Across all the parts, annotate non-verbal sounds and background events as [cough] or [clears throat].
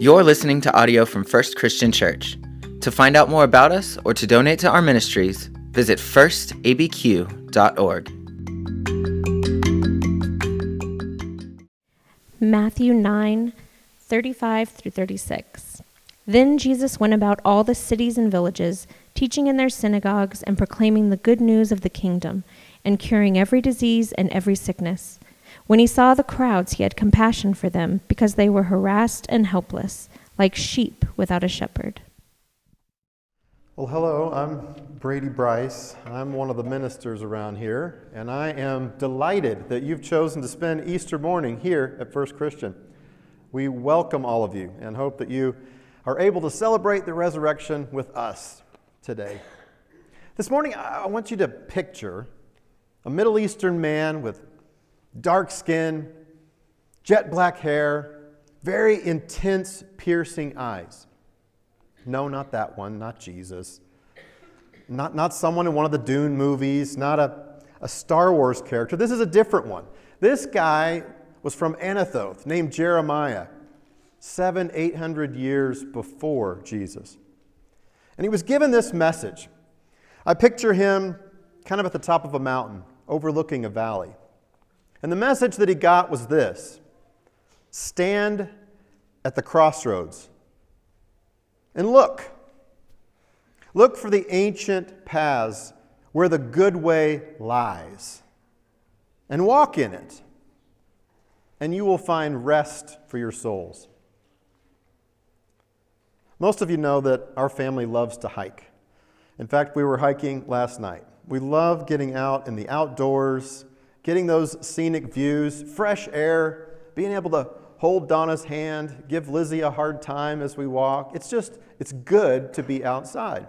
You're listening to audio from First Christian Church. To find out more about us or to donate to our ministries, visit firstabq.org. Matthew 9, 35 through 36. Then Jesus went about all the cities and villages, teaching in their synagogues and proclaiming the good news of the kingdom, and curing every disease and every sickness. When he saw the crowds, he had compassion for them, because they were harassed and helpless, like sheep without a shepherd. Well, hello, I'm Brady Bryce. I'm one of the ministers around here, and I am delighted that you've chosen to spend Easter morning here at First Christian. We welcome all of you and hope that you are able to celebrate the resurrection with us today. This morning, I want you to picture a Middle Eastern man with dark skin, jet black hair, very intense, piercing eyes. No, not that one, not Jesus. Not, not someone in one of the Dune movies, not a, a Star Wars character. This is a different one. This guy was from Anathoth, named Jeremiah seven, eight hundred years before Jesus. And he was given this message. I picture him kind of at the top of a mountain, overlooking a valley. And the message that he got was this stand at the crossroads and look. Look for the ancient paths where the good way lies and walk in it, and you will find rest for your souls. Most of you know that our family loves to hike. In fact, we were hiking last night. We love getting out in the outdoors, getting those scenic views, fresh air, being able to hold Donna's hand, give Lizzie a hard time as we walk. It's just, it's good to be outside.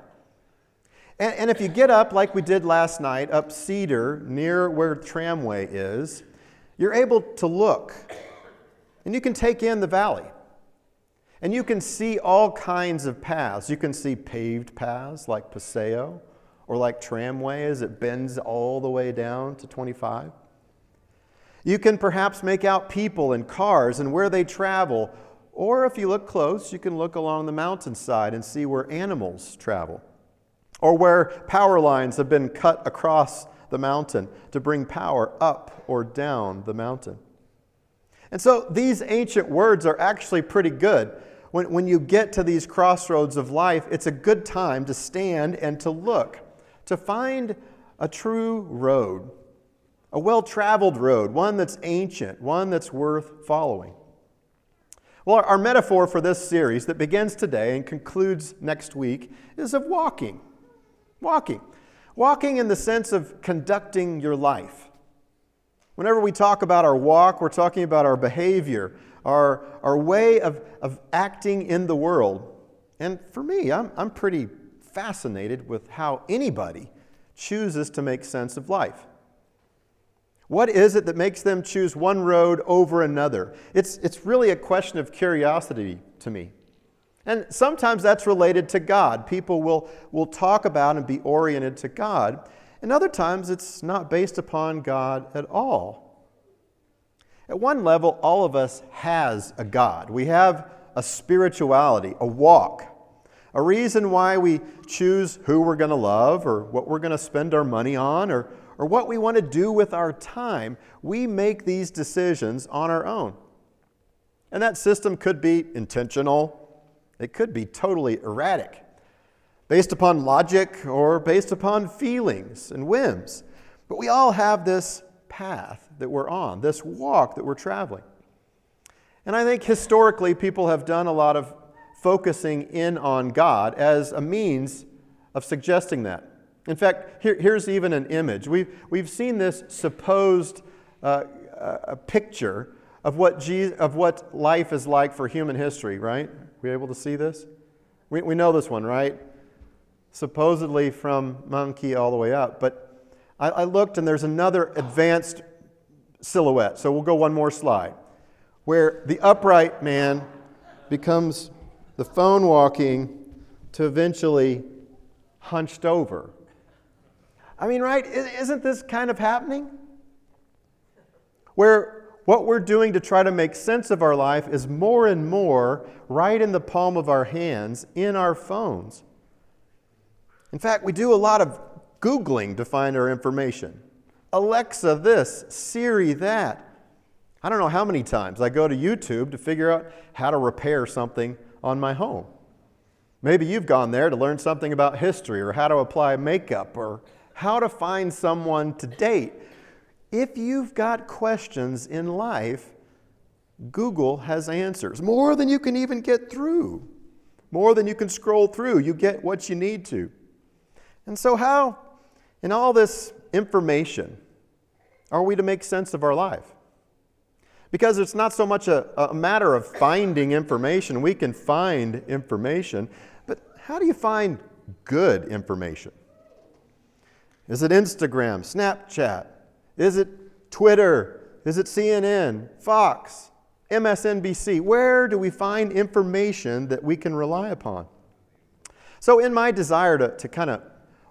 And, and if you get up like we did last night, up Cedar, near where Tramway is, you're able to look and you can take in the valley. And you can see all kinds of paths. You can see paved paths like Paseo or like tramway as it bends all the way down to 25. You can perhaps make out people and cars and where they travel. Or if you look close, you can look along the mountainside and see where animals travel. Or where power lines have been cut across the mountain to bring power up or down the mountain. And so these ancient words are actually pretty good when, when you get to these crossroads of life, it's a good time to stand and to look, to find a true road, a well traveled road, one that's ancient, one that's worth following. Well, our metaphor for this series that begins today and concludes next week is of walking. Walking. Walking in the sense of conducting your life. Whenever we talk about our walk, we're talking about our behavior, our, our way of, of acting in the world. And for me, I'm, I'm pretty fascinated with how anybody chooses to make sense of life. What is it that makes them choose one road over another? It's, it's really a question of curiosity to me. And sometimes that's related to God. People will, will talk about and be oriented to God. And other times it's not based upon God at all. At one level, all of us has a God. We have a spirituality, a walk, a reason why we choose who we're going to love or what we're going to spend our money on or, or what we want to do with our time. We make these decisions on our own. And that system could be intentional, it could be totally erratic, based upon logic or based upon feelings and whims. But we all have this path that we're on, this walk that we're traveling. And I think historically, people have done a lot of focusing in on God as a means of suggesting that. In fact, here, here's even an image. We've, we've seen this supposed uh, uh, picture of what, Jesus, of what life is like for human history, right? We able to see this? We, we know this one, right? Supposedly from monkey all the way up. But I, I looked and there's another advanced silhouette. So we'll go one more slide. Where the upright man becomes the phone walking to eventually hunched over. I mean, right? Isn't this kind of happening? Where, What we're doing to try to make sense of our life is more and more right in the palm of our hands in our phones. In fact, we do a lot of Googling to find our information. Alexa, this, Siri, that. I don't know how many times I go to YouTube to figure out how to repair something on my home. Maybe you've gone there to learn something about history or how to apply makeup or how to find someone to date. If you've got questions in life, Google has answers. More than you can even get through, more than you can scroll through. You get what you need to. And so, how, in all this information, are we to make sense of our life? Because it's not so much a, a matter of finding information. We can find information, but how do you find good information? Is it Instagram, Snapchat? Is it Twitter? Is it CNN, Fox, MSNBC? Where do we find information that we can rely upon? So, in my desire to, to kind of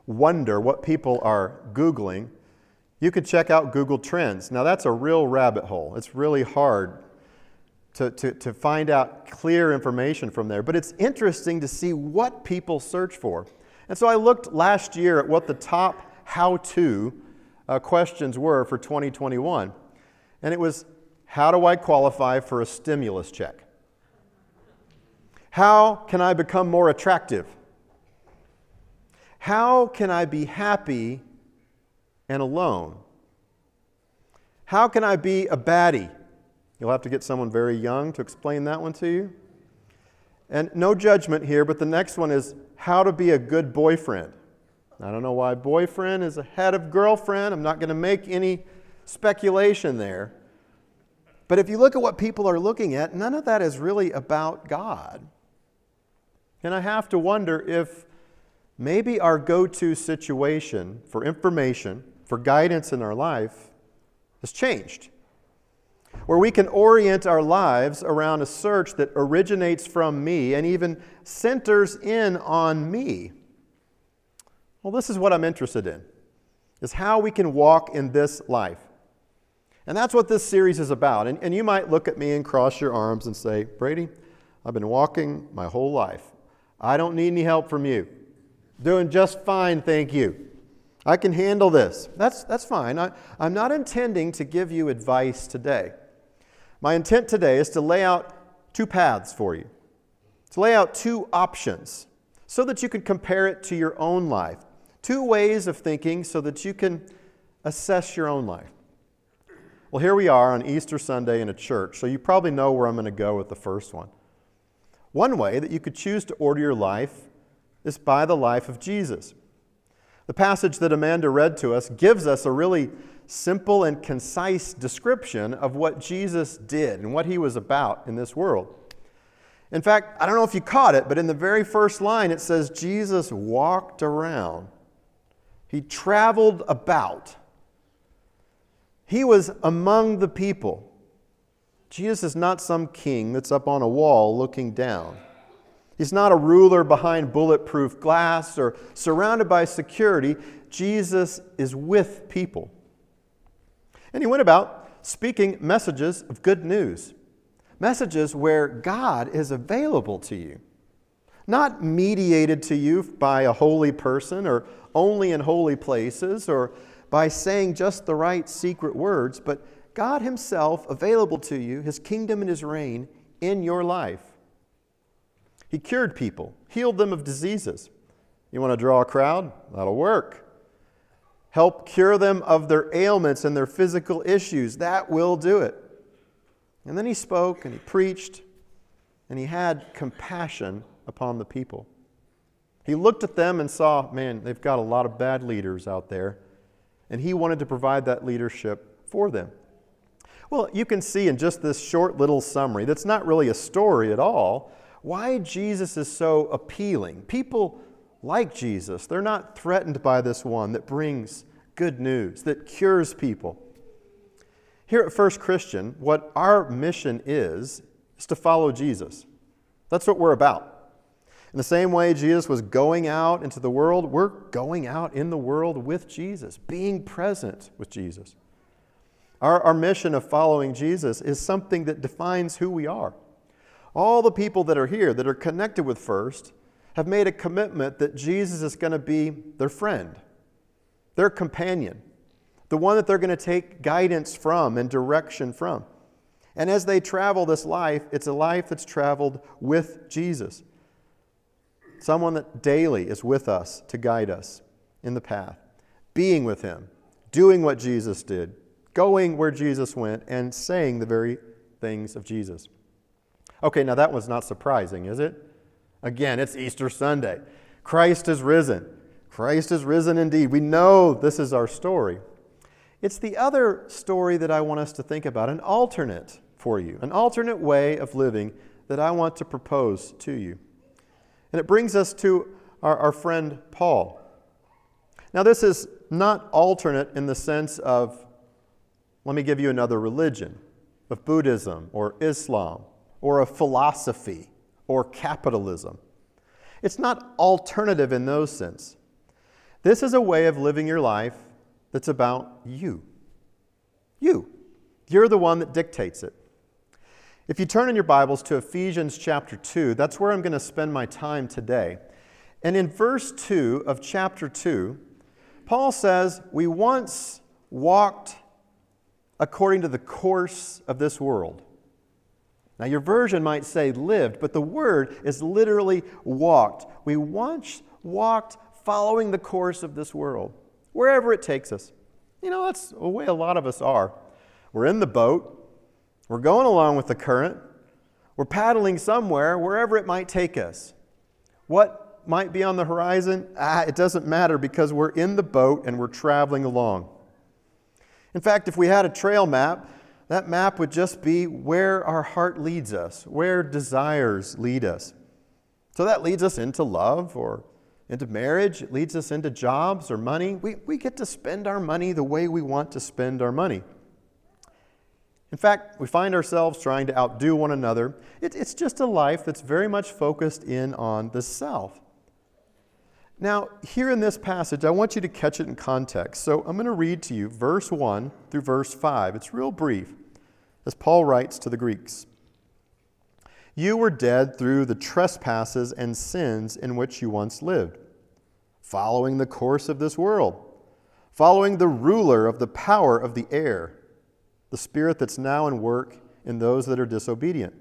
wonder what people are Googling, you could check out Google Trends. Now, that's a real rabbit hole. It's really hard to, to, to find out clear information from there, but it's interesting to see what people search for. And so I looked last year at what the top how to uh, questions were for 2021, and it was how do I qualify for a stimulus check? How can I become more attractive? How can I be happy and alone? How can I be a baddie? You'll have to get someone very young to explain that one to you. And no judgment here, but the next one is how to be a good boyfriend. I don't know why boyfriend is ahead of girlfriend. I'm not going to make any speculation there. But if you look at what people are looking at, none of that is really about God. And I have to wonder if maybe our go to situation for information, for guidance in our life, has changed. Where we can orient our lives around a search that originates from me and even centers in on me. Well, this is what I'm interested in, is how we can walk in this life. And that's what this series is about. And, and you might look at me and cross your arms and say, Brady, I've been walking my whole life. I don't need any help from you. Doing just fine, thank you. I can handle this. That's, that's fine. I, I'm not intending to give you advice today. My intent today is to lay out two paths for you, to lay out two options so that you can compare it to your own life. Two ways of thinking so that you can assess your own life. Well, here we are on Easter Sunday in a church, so you probably know where I'm going to go with the first one. One way that you could choose to order your life is by the life of Jesus. The passage that Amanda read to us gives us a really simple and concise description of what Jesus did and what he was about in this world. In fact, I don't know if you caught it, but in the very first line it says Jesus walked around. He traveled about. He was among the people. Jesus is not some king that's up on a wall looking down. He's not a ruler behind bulletproof glass or surrounded by security. Jesus is with people. And he went about speaking messages of good news, messages where God is available to you, not mediated to you by a holy person or only in holy places or by saying just the right secret words, but God Himself available to you, His kingdom and His reign in your life. He cured people, healed them of diseases. You want to draw a crowd? That'll work. Help cure them of their ailments and their physical issues. That will do it. And then he spoke and he preached and he had compassion upon the people. He looked at them and saw, man, they've got a lot of bad leaders out there. And he wanted to provide that leadership for them. Well, you can see in just this short little summary that's not really a story at all why Jesus is so appealing. People like Jesus, they're not threatened by this one that brings good news, that cures people. Here at First Christian, what our mission is, is to follow Jesus. That's what we're about. In the same way Jesus was going out into the world, we're going out in the world with Jesus, being present with Jesus. Our, our mission of following Jesus is something that defines who we are. All the people that are here that are connected with First have made a commitment that Jesus is going to be their friend, their companion, the one that they're going to take guidance from and direction from. And as they travel this life, it's a life that's traveled with Jesus. Someone that daily is with us to guide us in the path, being with Him, doing what Jesus did, going where Jesus went, and saying the very things of Jesus. Okay, now that was not surprising, is it? Again, it's Easter Sunday. Christ is risen. Christ is risen indeed. We know this is our story. It's the other story that I want us to think about, an alternate for you, an alternate way of living that I want to propose to you. And it brings us to our, our friend Paul. Now, this is not alternate in the sense of, let me give you another religion, of Buddhism or Islam or a philosophy or capitalism. It's not alternative in those sense. This is a way of living your life that's about you. You. You're the one that dictates it. If you turn in your Bibles to Ephesians chapter 2, that's where I'm going to spend my time today. And in verse 2 of chapter 2, Paul says, We once walked according to the course of this world. Now, your version might say lived, but the word is literally walked. We once walked following the course of this world, wherever it takes us. You know, that's the way a lot of us are. We're in the boat, we're going along with the current, we're paddling somewhere, wherever it might take us. What might be on the horizon? Ah, it doesn't matter because we're in the boat and we're traveling along. In fact, if we had a trail map, that map would just be where our heart leads us, where desires lead us. So that leads us into love or into marriage, it leads us into jobs or money. We, we get to spend our money the way we want to spend our money. In fact, we find ourselves trying to outdo one another. It, it's just a life that's very much focused in on the self. Now, here in this passage, I want you to catch it in context. So I'm going to read to you verse 1 through verse 5. It's real brief, as Paul writes to the Greeks You were dead through the trespasses and sins in which you once lived, following the course of this world, following the ruler of the power of the air, the spirit that's now in work in those that are disobedient.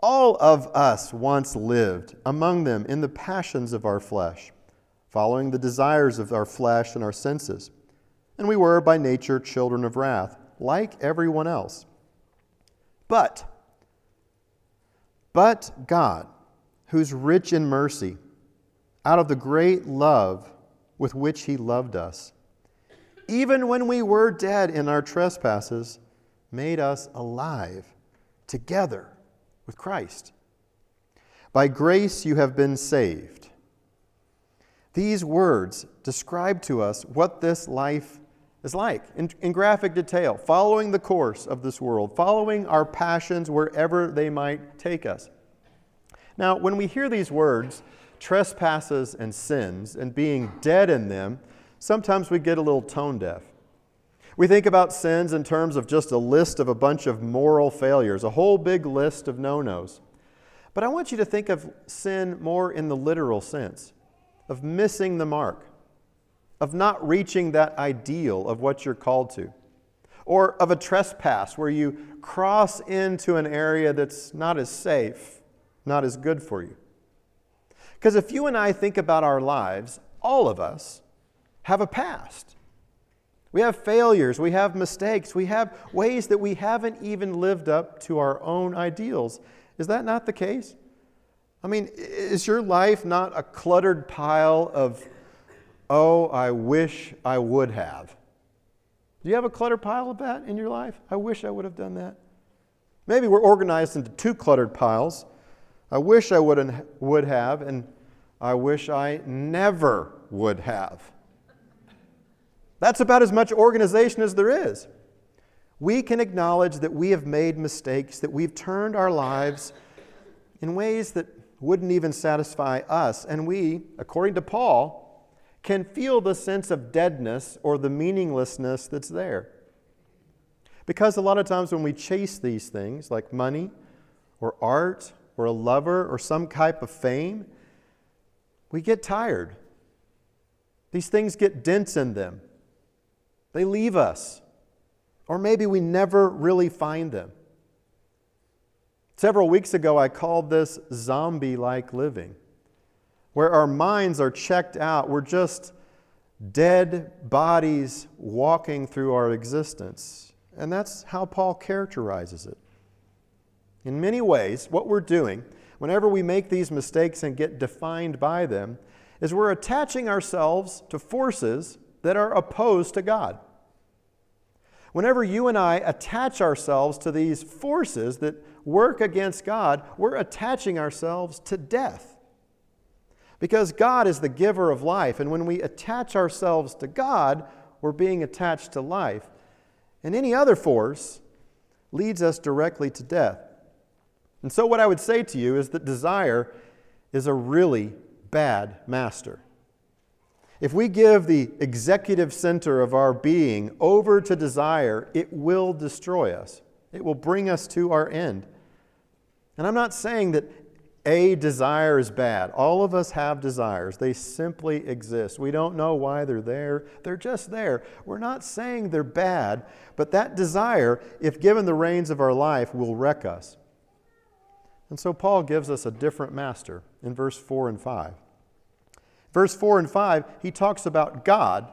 All of us once lived among them in the passions of our flesh, following the desires of our flesh and our senses. And we were by nature children of wrath, like everyone else. But, but God, who's rich in mercy, out of the great love with which He loved us, even when we were dead in our trespasses, made us alive together with Christ. By grace you have been saved. These words describe to us what this life is like in, in, graphic detail, following the course of this world, following our passions wherever they might take us. Now, when we hear these words, trespasses and sins, and being dead in them, sometimes we get a little tone deaf. We think about sins in terms of just a list of a bunch of moral failures, a whole big list of no nos. But I want you to think of sin more in the literal sense of missing the mark, of not reaching that ideal of what you're called to, or of a trespass where you cross into an area that's not as safe, not as good for you. Because if you and I think about our lives, all of us have a past. We have failures, we have mistakes, we have ways that we haven't even lived up to our own ideals. Is that not the case? I mean, is your life not a cluttered pile of, oh, I wish I would have? Do you have a cluttered pile of that in your life? I wish I would have done that. Maybe we're organized into two cluttered piles. I wish I would have, and I wish I never would have. That's about as much organization as there is. We can acknowledge that we have made mistakes, that we've turned our lives in ways that wouldn't even satisfy us. And we, according to Paul, can feel the sense of deadness or the meaninglessness that's there. Because a lot of times when we chase these things, like money or art or a lover or some type of fame, we get tired. These things get dents in them. They leave us. Or maybe we never really find them. Several weeks ago, I called this zombie like living, where our minds are checked out. We're just dead bodies walking through our existence. And that's how Paul characterizes it. In many ways, what we're doing, whenever we make these mistakes and get defined by them, is we're attaching ourselves to forces that are opposed to God. Whenever you and I attach ourselves to these forces that work against God, we're attaching ourselves to death. Because God is the giver of life, and when we attach ourselves to God, we're being attached to life. And any other force leads us directly to death. And so, what I would say to you is that desire is a really bad master. If we give the executive center of our being over to desire, it will destroy us. It will bring us to our end. And I'm not saying that a desire is bad. All of us have desires, they simply exist. We don't know why they're there, they're just there. We're not saying they're bad, but that desire, if given the reins of our life, will wreck us. And so Paul gives us a different master in verse 4 and 5. Verse 4 and 5, he talks about God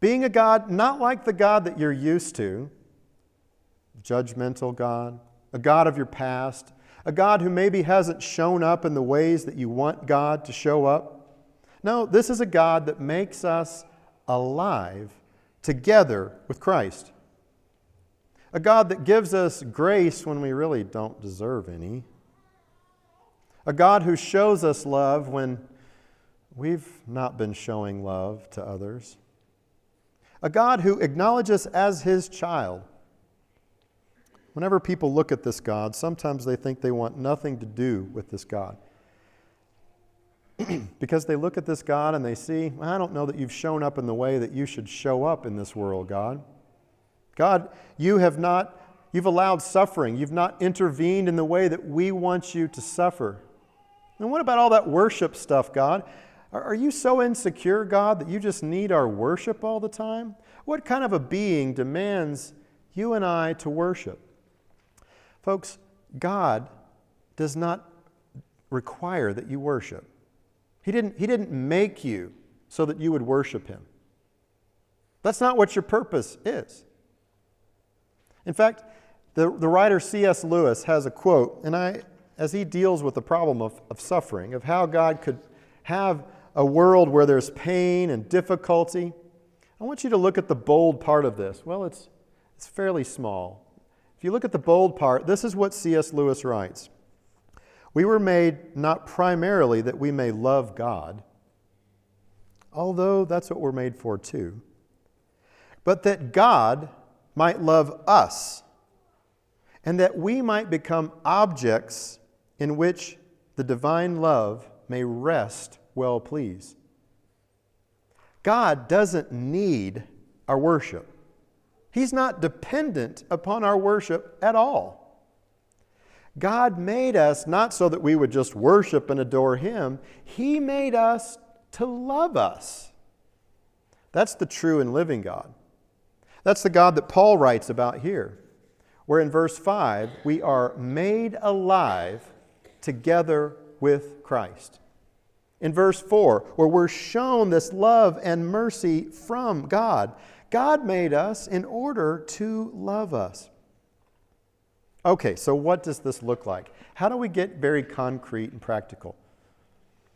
being a God not like the God that you're used to, judgmental God, a God of your past, a God who maybe hasn't shown up in the ways that you want God to show up. No, this is a God that makes us alive together with Christ. A God that gives us grace when we really don't deserve any. A God who shows us love when we've not been showing love to others. A God who acknowledges us as his child. Whenever people look at this God, sometimes they think they want nothing to do with this God. [clears throat] because they look at this God and they see, I don't know that you've shown up in the way that you should show up in this world, God. God, you have not, you've allowed suffering. You've not intervened in the way that we want you to suffer. And what about all that worship stuff, God? Are you so insecure, God, that you just need our worship all the time? What kind of a being demands you and I to worship? Folks, God does not require that you worship. He didn't, he didn't make you so that you would worship Him. That's not what your purpose is. In fact, the, the writer C.S. Lewis has a quote, and I, as he deals with the problem of, of suffering, of how God could have a world where there's pain and difficulty, I want you to look at the bold part of this. Well, it's, it's fairly small. If you look at the bold part, this is what C.S. Lewis writes We were made not primarily that we may love God, although that's what we're made for too, but that God might love us, and that we might become objects in which the divine love may rest well please. God doesn't need our worship. He's not dependent upon our worship at all. God made us not so that we would just worship and adore Him, He made us to love us. That's the true and living God. That's the God that Paul writes about here, where in verse 5, we are made alive together with Christ. In verse 4, where we're shown this love and mercy from God. God made us in order to love us. Okay, so what does this look like? How do we get very concrete and practical?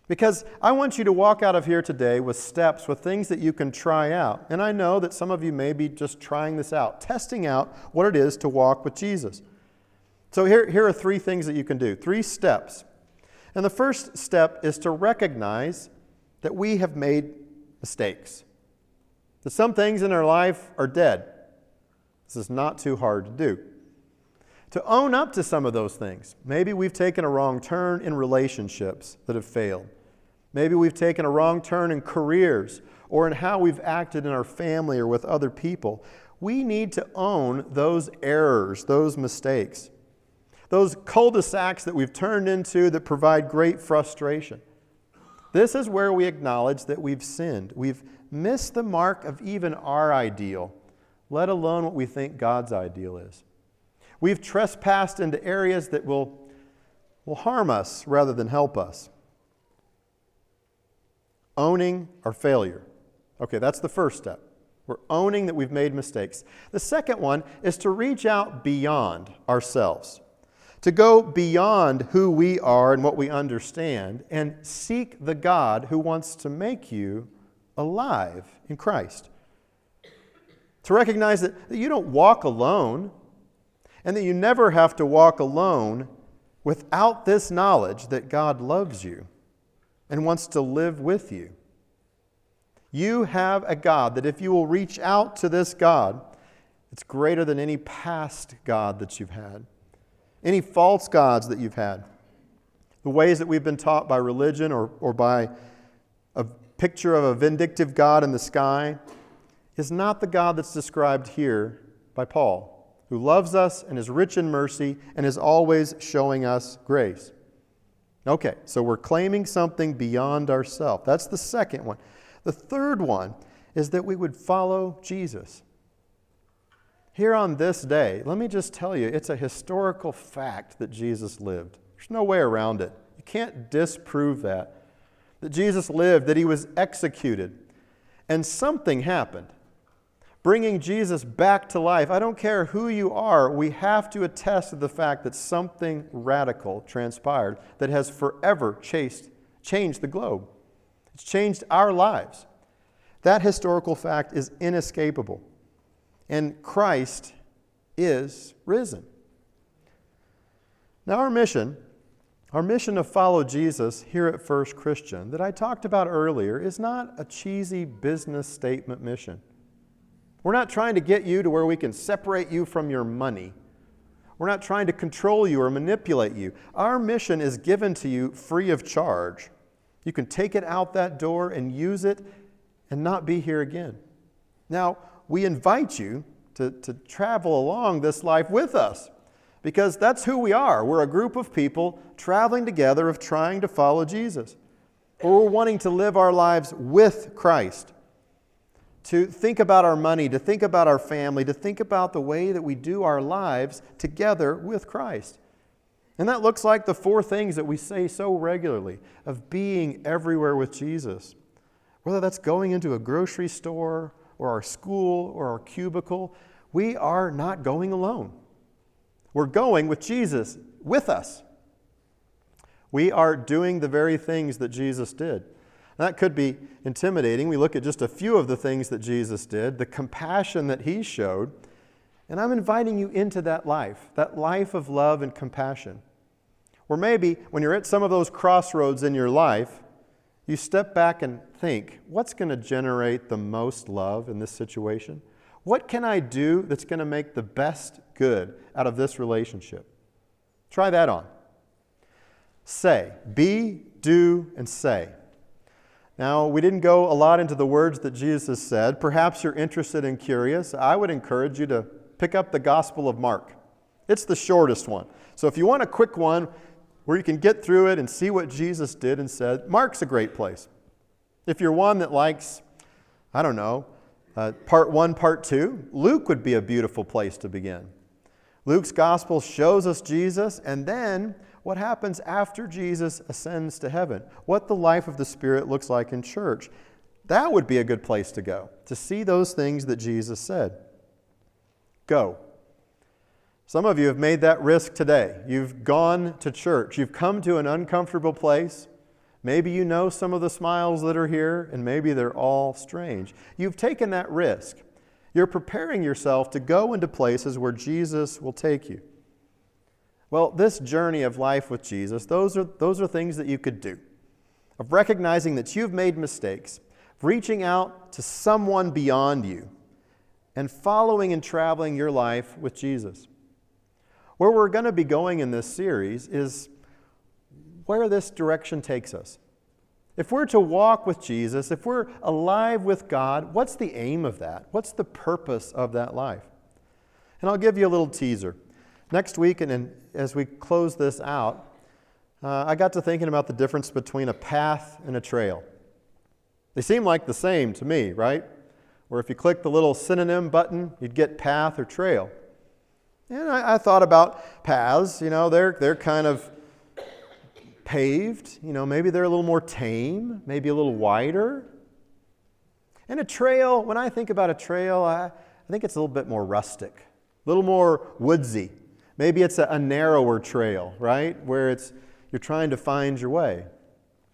Because I want you to walk out of here today with steps, with things that you can try out. And I know that some of you may be just trying this out, testing out what it is to walk with Jesus. So here, here are three things that you can do, three steps. And the first step is to recognize that we have made mistakes, that some things in our life are dead. This is not too hard to do. To own up to some of those things. Maybe we've taken a wrong turn in relationships that have failed. Maybe we've taken a wrong turn in careers or in how we've acted in our family or with other people. we need to own those errors, those mistakes, those cul de sacs that we've turned into that provide great frustration. This is where we acknowledge that we've sinned. We've missed the mark of even our ideal, let alone what we think God's ideal is. We've trespassed into areas that will, will harm us rather than help us. Owning our failure. Okay, that's the first step. We're owning that we've made mistakes. The second one is to reach out beyond ourselves, to go beyond who we are and what we understand, and seek the God who wants to make you alive in Christ. To recognize that, you don't walk alone, and that you never have to walk alone without this knowledge that God loves you and wants to live with you. You have a God that if you will reach out to this God, it's greater than any past God that you've had, any false gods that you've had. The ways that we've been taught by religion or, or by a picture of a vindictive God in the sky is not the God that's described here by Paul, who loves us and is rich in mercy and is always showing us grace. Okay, so we're claiming something beyond ourselves. That's the second one. The third one is that we would follow Jesus. Here on this day, let me just tell you, it's a historical fact that Jesus lived. There's no way around it. You can't disprove that. That Jesus lived, that he was executed, and something happened. Bringing Jesus back to life, I don't care who you are, we have to attest to the fact that something radical transpired that has forever chased, changed the globe. It's changed our lives. That historical fact is inescapable. And Christ is risen. Now, our mission, our mission to follow Jesus here at First Christian, that I talked about earlier, is not a cheesy business statement mission. We're not trying to get you to where we can separate you from your money. We're not trying to control you or manipulate you. Our mission is given to you free of charge. You can take it out that door and use it and not be here again. Now, we invite you to, to travel along this life with us because that's who we are. We're a group of people traveling together of trying to follow Jesus. Or we're wanting to live our lives with Christ, to think about our money, to think about our family, to think about the way that we do our lives together with Christ. And that looks like the four things that we say so regularly of being everywhere with Jesus. Whether that's going into a grocery store or our school or our cubicle, we are not going alone. We're going with Jesus with us. We are doing the very things that Jesus did. That could be intimidating. We look at just a few of the things that Jesus did, the compassion that he showed, and I'm inviting you into that life, that life of love and compassion. Or maybe when you're at some of those crossroads in your life, you step back and think, what's going to generate the most love in this situation? What can I do that's going to make the best good out of this relationship? Try that on. Say, be, do, and say. Now, we didn't go a lot into the words that Jesus said. Perhaps you're interested and curious. I would encourage you to pick up the Gospel of Mark. It's the shortest one. So if you want a quick one, where you can get through it and see what Jesus did and said, Mark's a great place. If you're one that likes, I don't know, uh, part one, part two, Luke would be a beautiful place to begin. Luke's gospel shows us Jesus and then what happens after Jesus ascends to heaven, what the life of the Spirit looks like in church. That would be a good place to go, to see those things that Jesus said. Go. Some of you have made that risk today. You've gone to church, you've come to an uncomfortable place. Maybe you know some of the smiles that are here, and maybe they're all strange. You've taken that risk. You're preparing yourself to go into places where Jesus will take you. Well, this journey of life with Jesus, those are, those are things that you could do. Of recognizing that you've made mistakes, of reaching out to someone beyond you, and following and traveling your life with Jesus. Where we're going to be going in this series is where this direction takes us. If we're to walk with Jesus, if we're alive with God, what's the aim of that? What's the purpose of that life? And I'll give you a little teaser. Next week, and as we close this out, uh, I got to thinking about the difference between a path and a trail. They seem like the same to me, right? Where if you click the little synonym button, you'd get path or trail. And I, I thought about paths, you know, they're, they're kind of paved, you know, maybe they're a little more tame, maybe a little wider. And a trail, when I think about a trail, I, I think it's a little bit more rustic, a little more woodsy. Maybe it's a, a narrower trail, right? Where it's you're trying to find your way.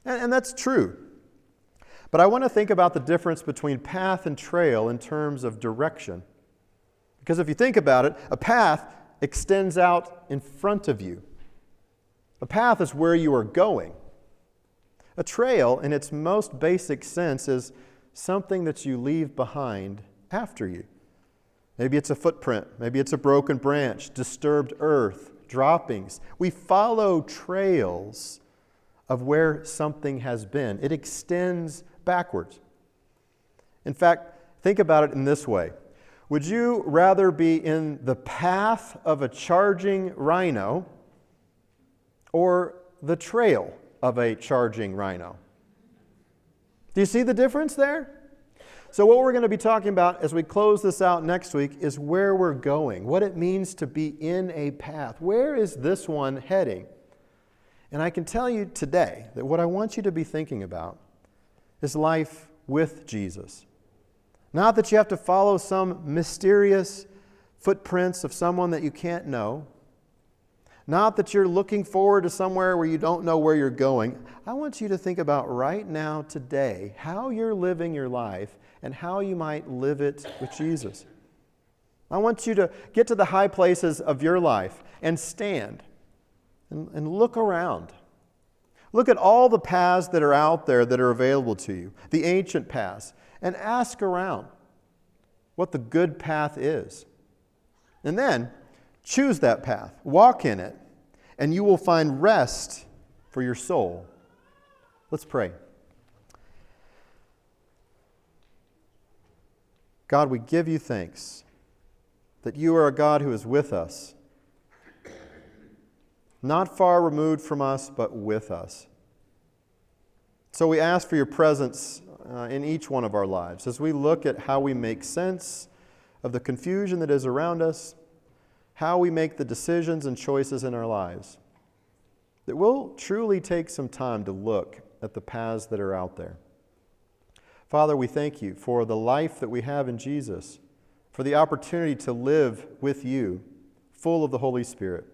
And, and that's true. But I want to think about the difference between path and trail in terms of direction. Because if you think about it, a path extends out in front of you. A path is where you are going. A trail, in its most basic sense, is something that you leave behind after you. Maybe it's a footprint, maybe it's a broken branch, disturbed earth, droppings. We follow trails of where something has been, it extends backwards. In fact, think about it in this way Would you rather be in the path of a charging rhino or the trail of a charging rhino? Do you see the difference there? So, what we're going to be talking about as we close this out next week is where we're going, what it means to be in a path. Where is this one heading? And I can tell you today that what I want you to be thinking about is life with Jesus. Not that you have to follow some mysterious footprints of someone that you can't know, not that you're looking forward to somewhere where you don't know where you're going. I want you to think about right now, today, how you're living your life and how you might live it with Jesus. I want you to get to the high places of your life and stand and, and look around. Look at all the paths that are out there that are available to you, the ancient paths, and ask around what the good path is. And then Choose that path, walk in it, and you will find rest for your soul. Let's pray. God, we give you thanks that you are a God who is with us, not far removed from us, but with us. So we ask for your presence uh, in each one of our lives as we look at how we make sense of the confusion that is around us how we make the decisions and choices in our lives. That we'll truly take some time to look at the paths that are out there. Father, we thank you for the life that we have in Jesus, for the opportunity to live with you, full of the Holy Spirit.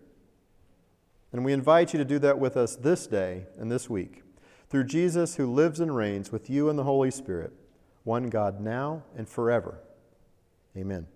And we invite you to do that with us this day and this week, through Jesus who lives and reigns with you and the Holy Spirit, one God now and forever. Amen.